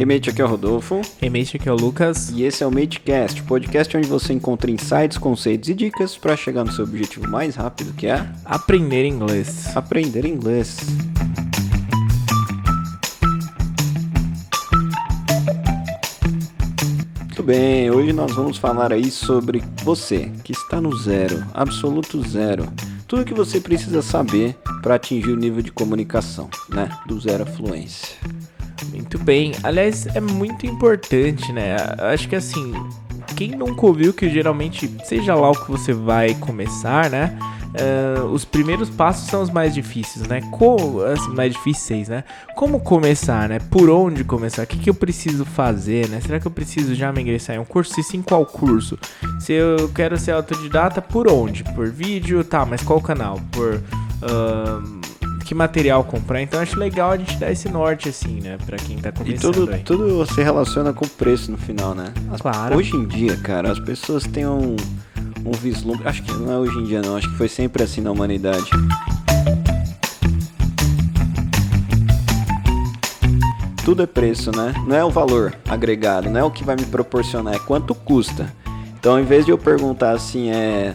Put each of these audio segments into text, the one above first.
Hey mate, aqui é o Rodolfo. Hey mate, aqui é o Lucas. E esse é o MateCast, podcast onde você encontra insights, conceitos e dicas para chegar no seu objetivo mais rápido, que é aprender inglês. Aprender inglês. Muito bem, hoje nós vamos falar aí sobre você que está no zero, absoluto zero. Tudo que você precisa saber para atingir o nível de comunicação, né? Do zero à fluência. Muito bem. Aliás, é muito importante, né? Acho que assim, quem nunca ouviu que geralmente, seja lá o que você vai começar, né? Uh, os primeiros passos são os mais difíceis, né? Como, assim, mais difíceis, né? Como começar, né? Por onde começar? O que, que eu preciso fazer, né? Será que eu preciso já me ingressar em um curso? Se sim, qual curso? Se eu quero ser autodidata, por onde? Por vídeo? Tá, mas qual canal? Por... Uh, que material comprar. Então acho legal a gente dar esse norte assim, né, para quem tá começando. E tudo, aí. tudo se relaciona com o preço no final, né? As, claro. Hoje em dia, cara, as pessoas têm um, um vislumbre. Acho que não é hoje em dia, não. Acho que foi sempre assim na humanidade. Tudo é preço, né? Não é o valor agregado, não é o que vai me proporcionar, é quanto custa. Então, em vez de eu perguntar assim, é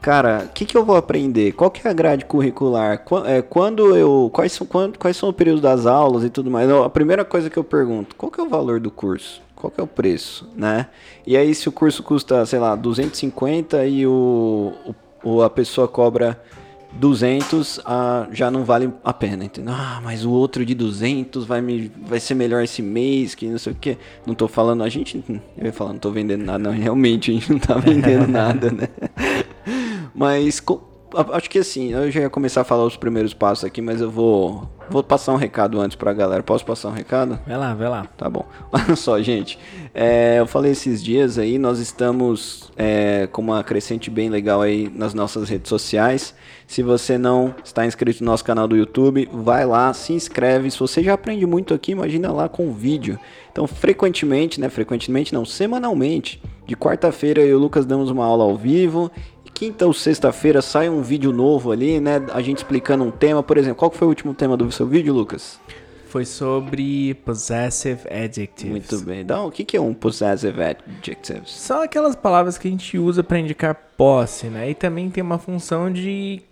cara, o que, que eu vou aprender? Qual que é a grade curricular? É, quando eu, quais são, quando, quais são o período das aulas e tudo mais? A primeira coisa que eu pergunto, qual que é o valor do curso? Qual que é o preço, né? E aí se o curso custa, sei lá, 250 e o, o a pessoa cobra 200 ah, já não vale a pena, entendeu? Ah, mas o outro de 200 vai, me, vai ser melhor esse mês, que não sei o que. Não tô falando, a gente, eu ia falar, não tô vendendo nada, não, realmente a gente não tá vendendo nada, né? Mas acho que assim, eu já ia começar a falar os primeiros passos aqui, mas eu vou vou passar um recado antes pra galera. Posso passar um recado? Vai lá, vai lá. Tá bom. Olha só, gente. É, eu falei esses dias aí, nós estamos é, com uma crescente bem legal aí nas nossas redes sociais. Se você não está inscrito no nosso canal do YouTube, vai lá, se inscreve. Se você já aprende muito aqui, imagina lá com vídeo. Então, frequentemente, né? Frequentemente não, semanalmente. De quarta-feira eu e o Lucas damos uma aula ao vivo quinta ou sexta-feira sai um vídeo novo ali, né? A gente explicando um tema. Por exemplo, qual foi o último tema do seu vídeo, Lucas? Foi sobre possessive adjectives. Muito bem. Então, o que é um possessive adjectives? São aquelas palavras que a gente usa para indicar posse, né? E também tem uma função de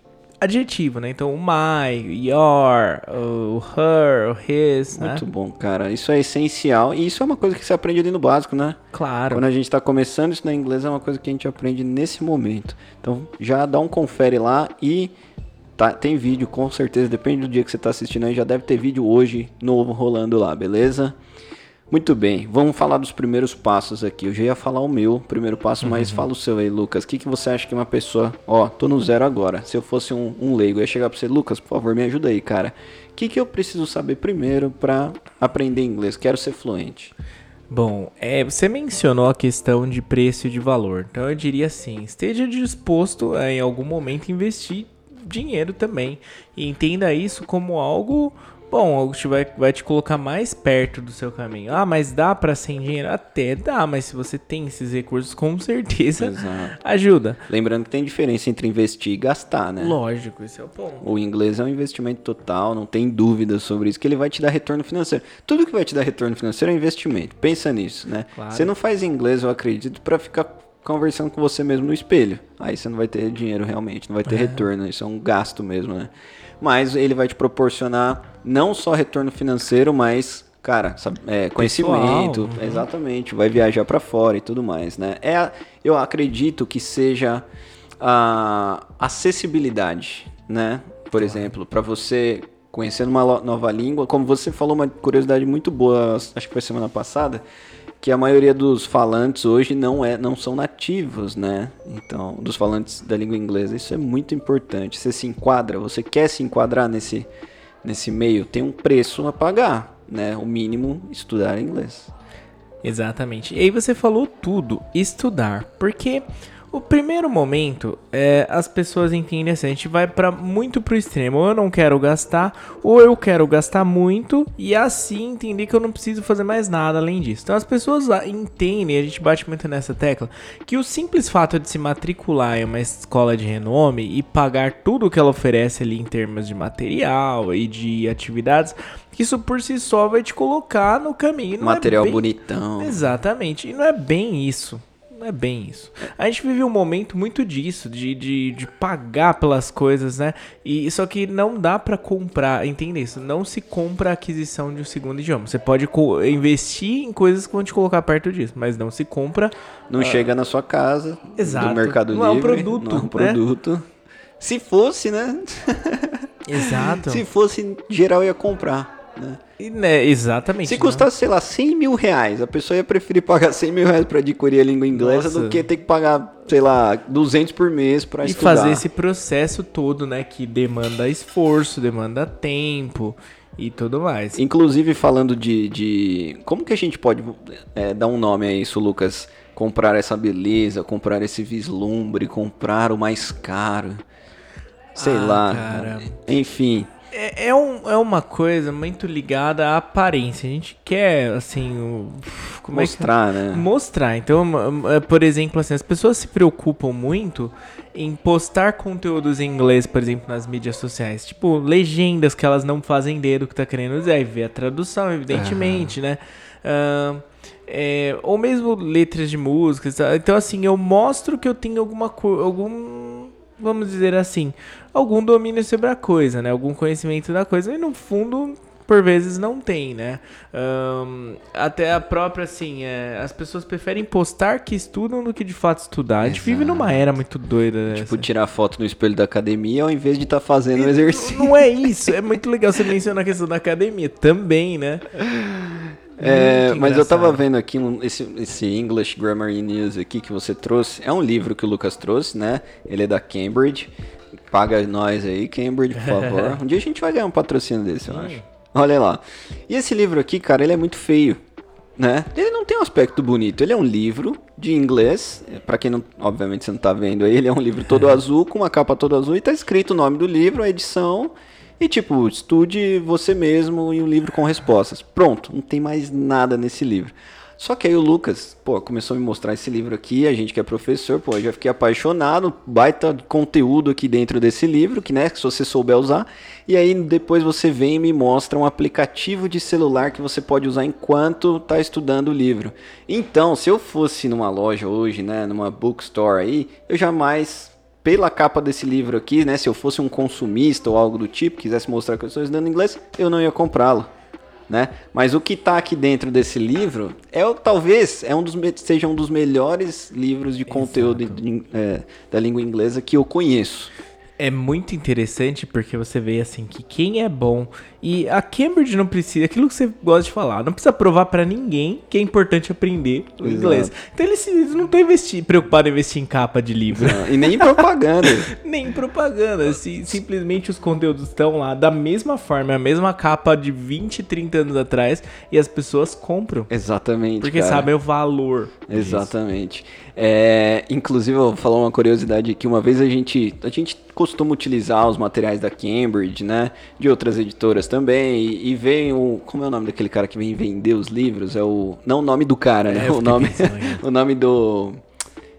adjetivo, né? Então, o my, your, o her, o his, né? Muito bom, cara. Isso é essencial e isso é uma coisa que você aprende ali no básico, né? Claro. Quando a gente está começando isso na inglês é uma coisa que a gente aprende nesse momento. Então, já dá um confere lá e tá, tem vídeo com certeza, depende do dia que você está assistindo aí, já deve ter vídeo hoje novo rolando lá, beleza? Muito bem, vamos falar dos primeiros passos aqui. Eu já ia falar o meu primeiro passo, mas uhum. fala o seu aí, Lucas. O que, que você acha que uma pessoa. Ó, tô no zero agora. Se eu fosse um, um leigo, eu ia chegar pra você, Lucas, por favor, me ajuda aí, cara. O que, que eu preciso saber primeiro para aprender inglês? Quero ser fluente. Bom, é, você mencionou a questão de preço e de valor. Então eu diria assim: esteja disposto a, em algum momento investir dinheiro também. E entenda isso como algo bom, vai, vai te colocar mais perto do seu caminho. Ah, mas dá para sem dinheiro? Até dá, mas se você tem esses recursos, com certeza Exato. ajuda. Lembrando que tem diferença entre investir e gastar, né? Lógico, esse é o ponto. O inglês é um investimento total, não tem dúvida sobre isso, que ele vai te dar retorno financeiro. Tudo que vai te dar retorno financeiro é investimento. Pensa nisso, né? Claro. Você não faz inglês, eu acredito, para ficar conversando com você mesmo no espelho. Aí você não vai ter dinheiro realmente, não vai ter é. retorno, isso é um gasto mesmo, né? Mas ele vai te proporcionar não só retorno financeiro, mas cara, é, conhecimento, Pessoal, exatamente, vai viajar para fora e tudo mais, né? É, eu acredito que seja a acessibilidade, né? Por exemplo, para você conhecendo uma nova língua, como você falou uma curiosidade muito boa, acho que foi semana passada, que a maioria dos falantes hoje não é, não são nativos, né? Então, dos falantes da língua inglesa, isso é muito importante. Você se enquadra, você quer se enquadrar nesse nesse meio, tem um preço a pagar, né? O mínimo, estudar inglês. Exatamente. E aí você falou tudo, estudar, porque O primeiro momento é as pessoas entendem assim, a gente vai para muito pro extremo. Ou eu não quero gastar, ou eu quero gastar muito e assim entender que eu não preciso fazer mais nada além disso. Então as pessoas entendem, a gente bate muito nessa tecla, que o simples fato de se matricular em uma escola de renome e pagar tudo que ela oferece ali em termos de material e de atividades isso por si só vai te colocar no caminho. É Material é bem... bonitão. Exatamente. E não é bem isso não é bem isso. A gente vive um momento muito disso, de, de, de pagar pelas coisas, né? E só que não dá para comprar, entende isso? Não se compra a aquisição de um segundo idioma. Você pode investir em coisas que vão te colocar perto disso, mas não se compra. Não uh... chega na sua casa, Exato. do Mercado não Livre. É um produto, não é um produto. Né? Se fosse, né? Exato. Se fosse, geral ia comprar. Né? E, né, exatamente. Se custasse, sei lá, 100 mil reais, a pessoa ia preferir pagar 100 mil reais para adquirir a língua inglesa Nossa. do que ter que pagar, sei lá, 200 por mês para estudar. E fazer esse processo todo, né, que demanda esforço, demanda tempo e tudo mais. Inclusive, falando de... de como que a gente pode é, dar um nome a isso, Lucas? Comprar essa beleza, comprar esse vislumbre, comprar o mais caro. Sei ah, lá. Cara. Enfim é, é, um, é uma coisa muito ligada à aparência. A gente quer, assim, o, mostrar, é que, né? Mostrar. Então, é, por exemplo, assim, as pessoas se preocupam muito em postar conteúdos em inglês, por exemplo, nas mídias sociais. Tipo, legendas que elas não fazem ideia do que tá querendo dizer. Aí vê a tradução, evidentemente, né? Uh, é, ou mesmo letras de músicas. Então, assim, eu mostro que eu tenho alguma coisa. Algum vamos dizer assim, algum domínio sobre a coisa, né? Algum conhecimento da coisa e no fundo por vezes não tem, né? Um, até a própria, assim, é, as pessoas preferem postar que estudam do que de fato estudar. A gente Exato. vive numa era muito doida. Né? Tipo, tirar foto no espelho da academia ao invés de estar tá fazendo um exercício. Não é isso, é muito legal você mencionar a questão da academia também, né? É, mas eu tava vendo aqui um, esse, esse English Grammar News aqui que você trouxe. É um livro que o Lucas trouxe, né? Ele é da Cambridge. Paga nós aí, Cambridge, por favor. um dia a gente vai ganhar um patrocínio desse, eu acho. Olha lá. E esse livro aqui, cara, ele é muito feio, né? Ele não tem um aspecto bonito. Ele é um livro de inglês. Para quem não, obviamente você não tá vendo aí, ele é um livro todo azul com uma capa toda azul e tá escrito o nome do livro, a edição e tipo, estude você mesmo em um livro com respostas. Pronto, não tem mais nada nesse livro. Só que aí o Lucas, pô, começou a me mostrar esse livro aqui, a gente que é professor, pô, eu já fiquei apaixonado, baita conteúdo aqui dentro desse livro, que né, se você souber usar. E aí depois você vem e me mostra um aplicativo de celular que você pode usar enquanto tá estudando o livro. Então, se eu fosse numa loja hoje, né, numa bookstore aí, eu jamais pela capa desse livro aqui, né? Se eu fosse um consumista ou algo do tipo, quisesse mostrar que eu estou estudando inglês, eu não ia comprá-lo. Né? Mas o que está aqui dentro desse livro é talvez é um dos, seja um dos melhores livros de conteúdo de, é, da língua inglesa que eu conheço é muito interessante porque você vê assim que quem é bom e a Cambridge não precisa, aquilo que você gosta de falar, não precisa provar para ninguém que é importante aprender o Exato. inglês. Então eles, eles não estão preocupados em investir em capa de livro. Não, e nem em propaganda. nem em propaganda. Se, simplesmente os conteúdos estão lá da mesma forma, a mesma capa de 20, 30 anos atrás e as pessoas compram. Exatamente. Porque cara. sabem o valor. Exatamente. É, inclusive, eu vou falar uma curiosidade aqui. Uma vez a gente, a gente costuma utilizar os materiais da Cambridge, né? De outras editoras também. E, e vem o. Como é o nome daquele cara que vem vender os livros? É o. Não o nome do cara, né? É, o nome, o nome do.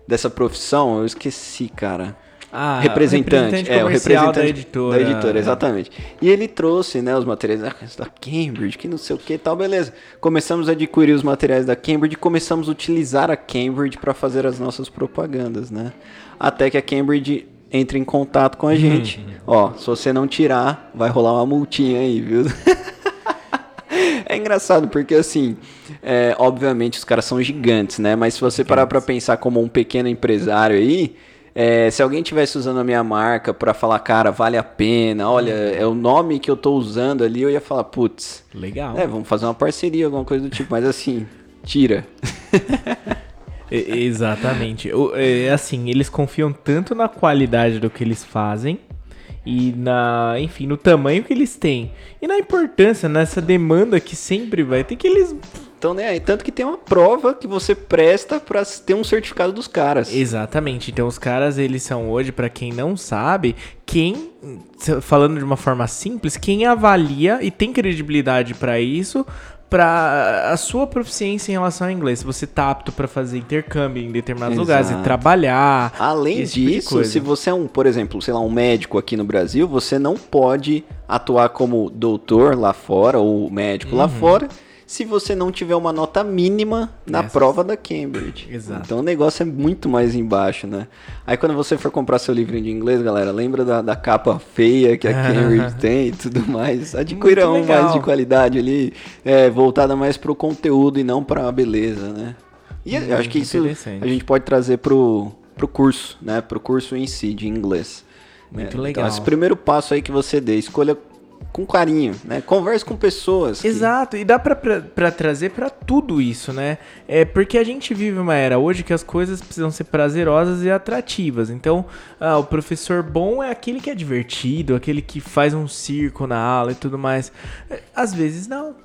Dessa profissão, eu esqueci, cara. Ah, representante, representante é, o representante da editora. Da editora, exatamente. E ele trouxe, né, os materiais da, da Cambridge, que não sei o que tal, beleza. Começamos a adquirir os materiais da Cambridge e começamos a utilizar a Cambridge para fazer as nossas propagandas, né? Até que a Cambridge entre em contato com a gente. Uhum. Ó, se você não tirar, vai rolar uma multinha aí, viu? é engraçado porque assim, é, obviamente os caras são gigantes, né? Mas se você parar para pensar como um pequeno empresário aí, é, se alguém tivesse usando a minha marca para falar, cara, vale a pena, olha, uhum. é o nome que eu tô usando ali, eu ia falar, putz. Legal. É, vamos fazer uma parceria, alguma coisa do tipo, mas assim, tira. Exatamente. É assim, eles confiam tanto na qualidade do que eles fazem e na, enfim, no tamanho que eles têm e na importância nessa demanda que sempre vai ter que eles Então, né, tanto que tem uma prova que você presta para ter um certificado dos caras. Exatamente. Então os caras, eles são hoje, para quem não sabe, quem falando de uma forma simples, quem avalia e tem credibilidade para isso, para a sua proficiência em relação ao inglês. Se você tá apto para fazer intercâmbio em determinados Exato. lugares e trabalhar. Além disso, tipo se você é um, por exemplo, sei lá, um médico aqui no Brasil, você não pode atuar como doutor lá fora ou médico uhum. lá fora se você não tiver uma nota mínima na prova da Cambridge. Exato. Então o negócio é muito mais embaixo, né? Aí quando você for comprar seu livrinho de inglês, galera, lembra da, da capa feia que a Cambridge tem e tudo mais. Adquira um mais de qualidade ali, é, voltada mais pro conteúdo e não pra beleza, né? E eu acho que isso a gente pode trazer pro, pro curso, né? Pro curso em si de inglês. Muito é, legal. Então, esse primeiro passo aí que você dê, escolha com carinho, né? Converse com pessoas. Que... Exato, e dá para trazer para tudo isso, né? É porque a gente vive uma era hoje que as coisas precisam ser prazerosas e atrativas. Então, ah, o professor bom é aquele que é divertido, aquele que faz um circo na aula e tudo mais. É, às vezes não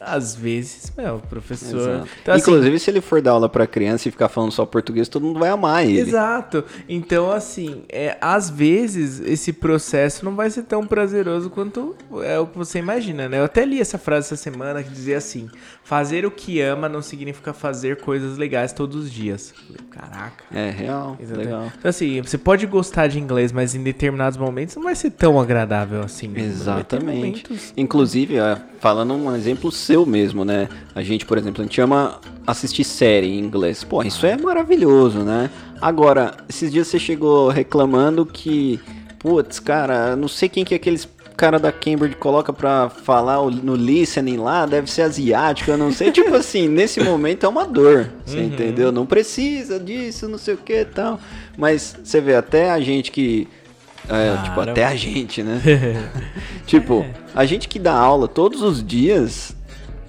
às vezes, meu, o professor. Então, assim, Inclusive, se ele for dar aula para criança e ficar falando só português, todo mundo vai amar ele. Exato. Então, assim, é, às vezes esse processo não vai ser tão prazeroso quanto é o que você imagina, né? Eu até li essa frase essa semana que dizia assim: fazer o que ama não significa fazer coisas legais todos os dias. Caraca. É real. Exatamente. Legal. Então, assim, você pode gostar de inglês, mas em determinados momentos não vai ser tão agradável assim. Exatamente. Inclusive, falando um exemplo seu mesmo, né? A gente, por exemplo, a gente ama assistir série em inglês. Pô, isso é maravilhoso, né? Agora, esses dias você chegou reclamando que, putz, cara, não sei quem que é aqueles cara da Cambridge coloca pra falar no listening lá, deve ser asiático, eu não sei. tipo assim, nesse momento é uma dor, você uhum. entendeu? Não precisa disso, não sei o que e tal. Mas você vê, até a gente que é, tipo, até a gente, né? tipo, a gente que dá aula todos os dias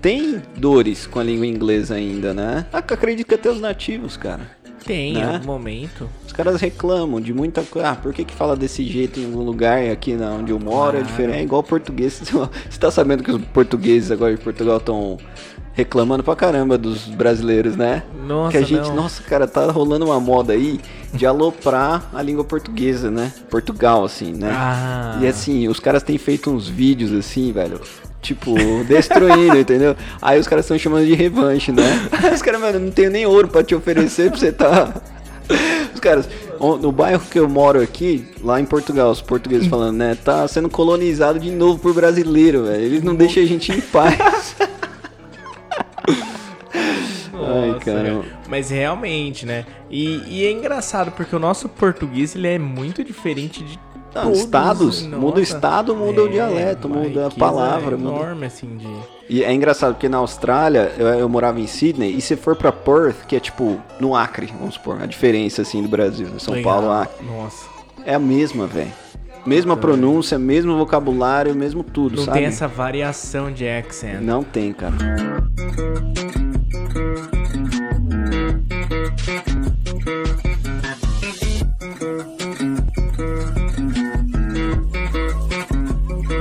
tem dores com a língua inglesa ainda, né? Acredito que até os nativos, cara. Tem, né? em algum momento. Os caras reclamam de muita coisa. Ah, por que, que fala desse jeito em algum lugar aqui na onde eu moro? É claro. É diferente, é igual português. Você tá sabendo que os portugueses agora de Portugal estão reclamando pra caramba dos brasileiros, né? Nossa, que a gente, não. nossa, cara, tá rolando uma moda aí de aloprar a língua portuguesa, né? Portugal, assim, né? Ah. E assim, os caras têm feito uns vídeos assim, velho. Tipo, destruindo, entendeu? Aí os caras estão chamando de revanche, né? Aí os caras, mano, não tenho nem ouro pra te oferecer pra você tá. Os caras, no bairro que eu moro aqui, lá em Portugal, os portugueses falando, né? Tá sendo colonizado de novo por brasileiro, velho. Eles não deixam a gente em paz. Ai, cara. Mas realmente, né? E, e, é engraçado porque o nosso português ele é muito diferente de não, todos, estados. Nossa. Muda o estado, muda é, o dialeto, muda a palavra. enorme, muda... assim, de... E é engraçado porque na Austrália, eu, eu, morava em Sydney, e se for pra Perth, que é tipo no Acre, vamos supor, a diferença assim do Brasil, São Legal. Paulo, Acre. Nossa. É a mesma, velho. Mesma pronúncia, mesmo vocabulário, mesmo tudo, Não sabe? tem essa variação de accent. Não tem, cara.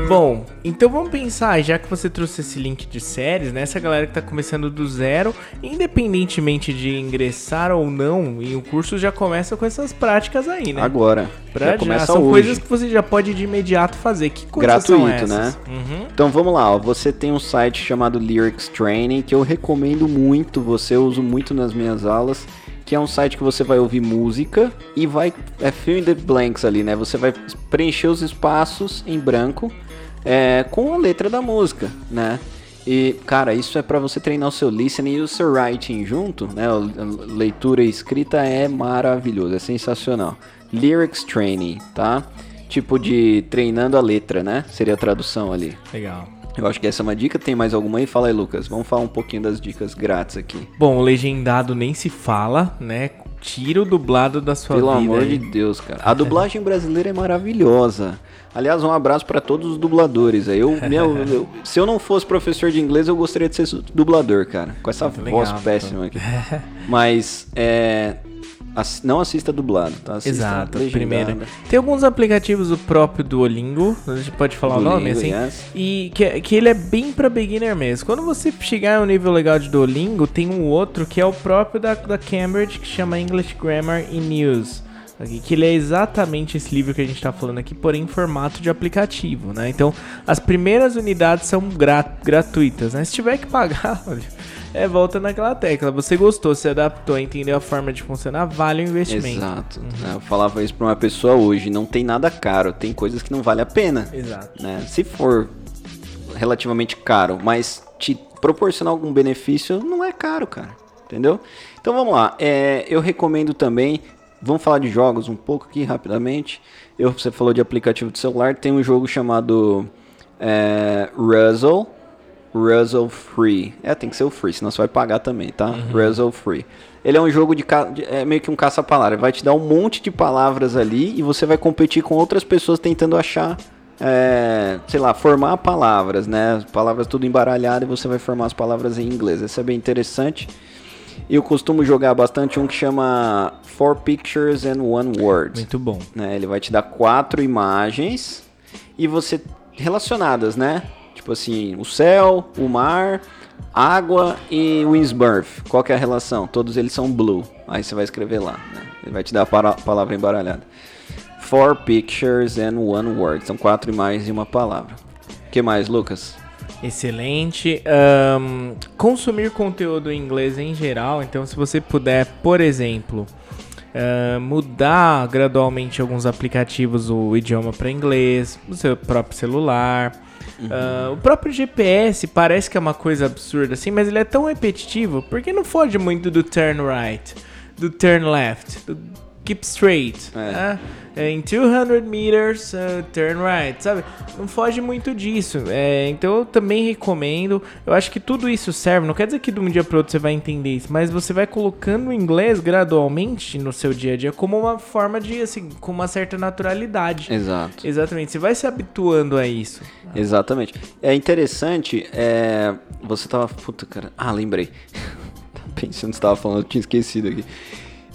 Bom, então vamos pensar, já que você trouxe esse link de séries, né? Essa galera que tá começando do zero, independentemente de ingressar ou não em um curso, já começa com essas práticas aí, né? Agora. Pra já começa são hoje. coisas que você já pode de imediato fazer. Que coisas Gratuito, né? Uhum. Então vamos lá, ó. Você tem um site chamado Lyrics Training que eu recomendo muito, você uso muito nas minhas aulas que é um site que você vai ouvir música e vai é fill in the blanks ali, né? Você vai preencher os espaços em branco é, com a letra da música, né? E, cara, isso é para você treinar o seu listening e o seu writing junto, né? A leitura e escrita é maravilhoso, é sensacional. Lyrics Training, tá? Tipo de treinando a letra, né? Seria a tradução ali. Legal. Eu acho que essa é uma dica. Tem mais alguma aí? Fala aí, Lucas. Vamos falar um pouquinho das dicas grátis aqui. Bom, o legendado nem se fala, né? Tira o dublado da sua Pelo vida. Pelo amor aí. de Deus, cara. A dublagem brasileira é maravilhosa. Aliás, um abraço para todos os dubladores. Eu, meu, eu, se eu não fosse professor de inglês, eu gostaria de ser dublador, cara. Com essa Muito voz legal, péssima aqui. Mas, é, não assista dublado, tá? Assista Exato, primeiro. Tem alguns aplicativos, o próprio Duolingo, a gente pode falar Duolingo, o nome, assim, yes. e que, que ele é bem para beginner mesmo. Quando você chegar a um nível legal de Duolingo, tem um outro que é o próprio da, da Cambridge, que chama English Grammar e News. Aqui, que ele é exatamente esse livro que a gente está falando aqui, porém em formato de aplicativo, né? Então, as primeiras unidades são gratuitas, né? Se tiver que pagar, olha, é, volta naquela tecla. Você gostou, se adaptou, entendeu a forma de funcionar, vale o investimento. Exato. Uhum. Eu falava isso pra uma pessoa hoje, não tem nada caro, tem coisas que não vale a pena. Exato. Né? Se for relativamente caro, mas te proporcionar algum benefício, não é caro, cara. Entendeu? Então vamos lá. É, eu recomendo também. Vamos falar de jogos um pouco aqui rapidamente. Eu, você falou de aplicativo de celular. Tem um jogo chamado é, Ruzzle Ruzzle Free. É, tem que ser o Free, senão você vai pagar também, tá? Uhum. Ruzzle Free. Ele é um jogo de, é meio que um caça-palavra. Vai te dar um monte de palavras ali e você vai competir com outras pessoas tentando achar, é, sei lá, formar palavras, né? Palavras tudo embaralhadas e você vai formar as palavras em inglês. Isso é bem interessante. Eu costumo jogar bastante um que chama Four Pictures and One Word. Muito bom. Né? Ele vai te dar quatro imagens e você relacionadas, né? Tipo assim, o céu, o mar, água e Winsburth. Qual que é a relação? Todos eles são blue. Aí você vai escrever lá, né? Ele vai te dar a palavra embaralhada. Four pictures and one word. São quatro imagens e uma palavra. O que mais, Lucas? Excelente. Um, consumir conteúdo em inglês em geral. Então, se você puder, por exemplo, uh, mudar gradualmente alguns aplicativos o idioma para inglês, no seu próprio celular. Uhum. Uh, o próprio GPS parece que é uma coisa absurda assim, mas ele é tão repetitivo porque não foge muito do turn right, do turn left, do keep straight. É. Né? É, em 200 meters, uh, turn right, sabe? Não foge muito disso. É, então eu também recomendo. Eu acho que tudo isso serve. Não quer dizer que de um dia para outro você vai entender isso, mas você vai colocando o inglês gradualmente no seu dia a dia como uma forma de, assim, com uma certa naturalidade. Exato. Exatamente. Você vai se habituando a isso. Exatamente. É interessante. É... Você tava. Puta, cara. Ah, lembrei. Pensando que você tava falando, eu tinha esquecido aqui.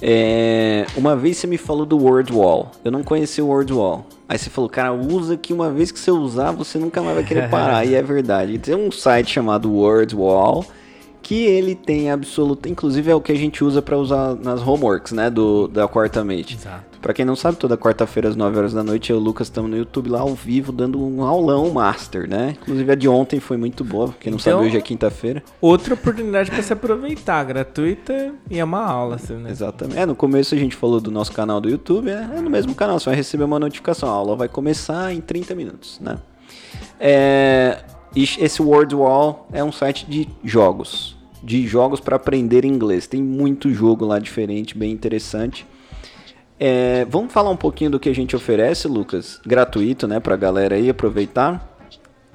É, uma vez você me falou do Word Wall. Eu não conheci o Word Wall. Aí você falou, cara, usa que uma vez que você usar, você nunca mais vai querer parar. e é verdade. Tem um site chamado Word Wall que ele tem absoluta, inclusive é o que a gente usa para usar nas homeworks, né, do da quarta mate. Exato. Pra quem não sabe, toda quarta-feira às 9 horas da noite eu e o Lucas estamos no YouTube lá ao vivo dando um aulão master, né? Inclusive a de ontem foi muito boa, quem não então, sabe hoje é quinta-feira. Outra oportunidade para se aproveitar, gratuita e é uma aula, assim, né? Exatamente. É, no começo a gente falou do nosso canal do YouTube, é, é no mesmo canal, você vai receber uma notificação, a aula vai começar em 30 minutos, né? É, esse Word Wall é um site de jogos, de jogos para aprender inglês. Tem muito jogo lá diferente, bem interessante. É, vamos falar um pouquinho do que a gente oferece, Lucas? Gratuito, né, pra galera aí aproveitar.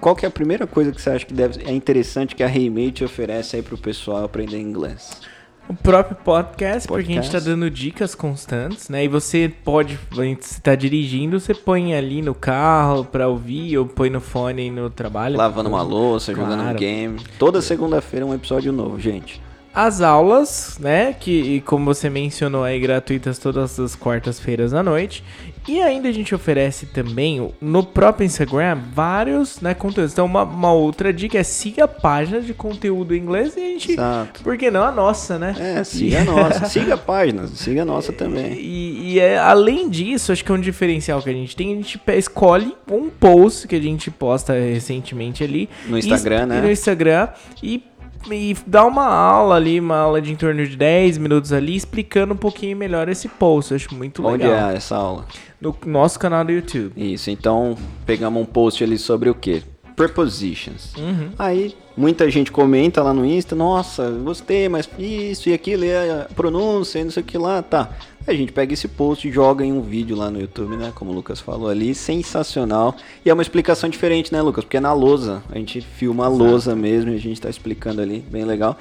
Qual que é a primeira coisa que você acha que deve, é interessante que a Remate oferece aí pro pessoal aprender inglês? O próprio podcast, podcast, porque a gente tá dando dicas constantes, né? E você pode, você tá dirigindo, você põe ali no carro pra ouvir, ou põe no fone no trabalho. Lavando uma louça, claro. jogando um game. Toda segunda-feira um episódio novo, gente as aulas, né? Que, como você mencionou aí, gratuitas todas as quartas-feiras à noite. E ainda a gente oferece também no próprio Instagram vários né, conteúdos. Então, uma, uma outra dica é siga a página de conteúdo em inglês e a gente. Exato. Por que não a nossa, né? É, siga a nossa. siga a página, siga a nossa também. E, e é, além disso, acho que é um diferencial que a gente tem. A gente escolhe um post que a gente posta recentemente ali. No Instagram, e, né? No Instagram. E e dar uma aula ali, uma aula de em torno de 10 minutos ali, explicando um pouquinho melhor esse post. Eu acho muito legal. Onde é essa aula? No nosso canal do YouTube. Isso, então pegamos um post ali sobre o quê? Prepositions. Uhum. Aí muita gente comenta lá no Insta, nossa, gostei, mas isso e aquilo, e a pronúncia, não sei o que lá, tá. A gente pega esse post e joga em um vídeo lá no YouTube, né? Como o Lucas falou ali, sensacional. E é uma explicação diferente, né, Lucas? Porque é na lousa. A gente filma a lousa mesmo e a gente tá explicando ali, bem legal.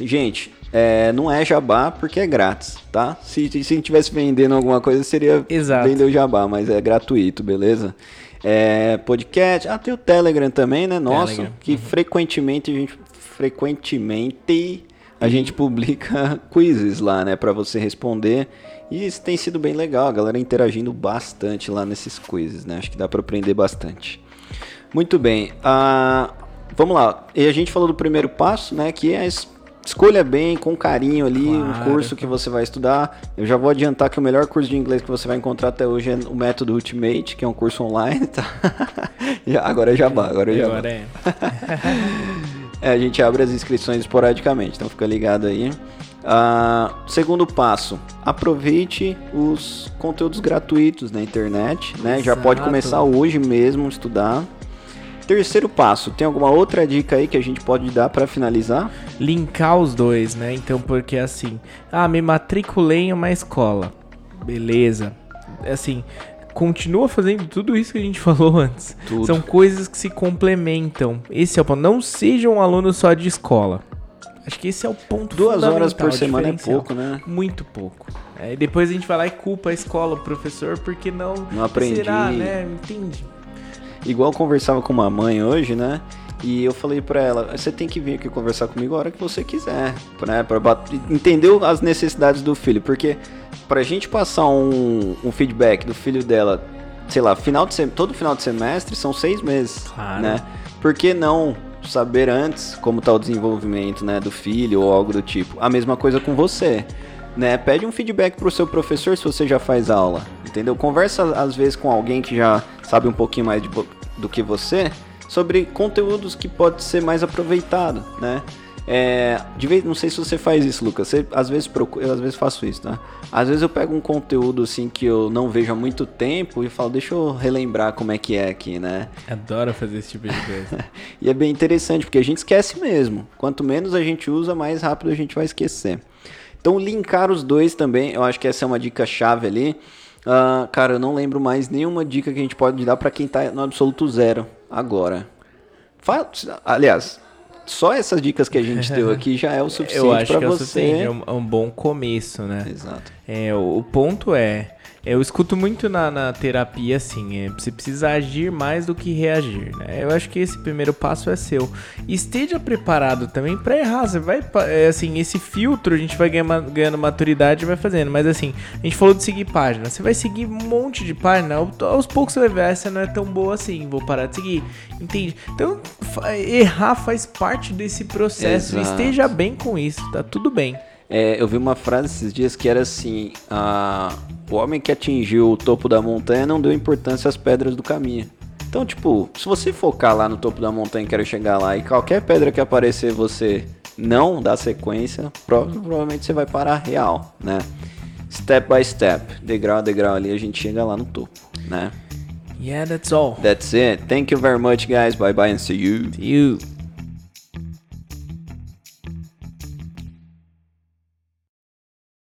Gente, é, não é jabá porque é grátis, tá? Se, se a gente tivesse vendendo alguma coisa, seria Exato. vender o jabá, mas é gratuito, beleza? É, podcast, ah, tem o Telegram também, né? Nosso, Telegram. que uhum. frequentemente a gente frequentemente a gente publica quizzes lá, né, para você responder. E isso tem sido bem legal, a galera interagindo bastante lá nesses quizzes, né? Acho que dá para aprender bastante. Muito bem. Uh, vamos lá. E a gente falou do primeiro passo, né, que é escolha bem, com carinho ali, claro. o curso que você vai estudar. Eu já vou adiantar que o melhor curso de inglês que você vai encontrar até hoje é o Método Ultimate, que é um curso online, tá? agora já vai, agora já agora é. é, a gente abre as inscrições esporadicamente, então fica ligado aí. Uh, segundo passo, aproveite os conteúdos gratuitos na internet, né? Exato. Já pode começar hoje mesmo a estudar. Terceiro passo, tem alguma outra dica aí que a gente pode dar para finalizar? Linkar os dois, né? Então, porque assim, ah, me matriculei em uma escola. Beleza. Assim, continua fazendo tudo isso que a gente falou antes. Tudo. São coisas que se complementam. Esse é o ponto. Não seja um aluno só de escola. Acho que esse é o ponto Duas horas por semana é pouco, né? Muito pouco. É, depois a gente vai lá e culpa a escola, o professor, porque não... Não aprendi. Será, né? Entende? Igual eu conversava com uma mãe hoje, né? E eu falei para ela, você tem que vir aqui conversar comigo a hora que você quiser, né? Para entender as necessidades do filho, porque pra gente passar um, um feedback do filho dela, sei lá, final de todo final de semestre são seis meses, claro. né? Por que não saber antes como tá o desenvolvimento, né, do filho ou algo do tipo? A mesma coisa com você né? Pede um feedback pro seu professor se você já faz aula, entendeu? Conversa às vezes com alguém que já sabe um pouquinho mais de, do que você sobre conteúdos que pode ser mais aproveitado, né? É, de vez, não sei se você faz isso, Lucas. Você, às vezes procura, eu às vezes faço isso, tá? Às vezes eu pego um conteúdo assim que eu não vejo há muito tempo e falo, deixa eu relembrar como é que é aqui, né? Adoro fazer esse tipo de coisa. e é bem interessante porque a gente esquece mesmo. Quanto menos a gente usa, mais rápido a gente vai esquecer. Então, linkar os dois também, eu acho que essa é uma dica chave ali. Uh, cara, eu não lembro mais nenhuma dica que a gente pode dar para quem tá no absoluto zero agora. Fala, aliás, só essas dicas que a gente deu aqui já é o suficiente para é você. É um, é um bom começo, né? Exato. É, o, o ponto é eu escuto muito na, na terapia assim, é, você precisa agir mais do que reagir, né? Eu acho que esse primeiro passo é seu. esteja preparado também para errar. Você vai, é, assim, esse filtro a gente vai ganhando, ganhando maturidade e vai fazendo. Mas assim, a gente falou de seguir página. Você vai seguir um monte de página, aos poucos você vai ver, ah, essa não é tão boa assim, vou parar de seguir. Entende? Então, errar faz parte desse processo. Exato. Esteja bem com isso, tá tudo bem. É, eu vi uma frase esses dias que era assim: a, o homem que atingiu o topo da montanha não deu importância às pedras do caminho. Então, tipo, se você focar lá no topo da montanha e quer chegar lá e qualquer pedra que aparecer você não dá sequência, provavelmente você vai parar real, né? Step by step, degrau a degrau ali, a gente chega lá no topo, né? Yeah, that's all. That's it. Thank you very much, guys. Bye bye and see you. See you.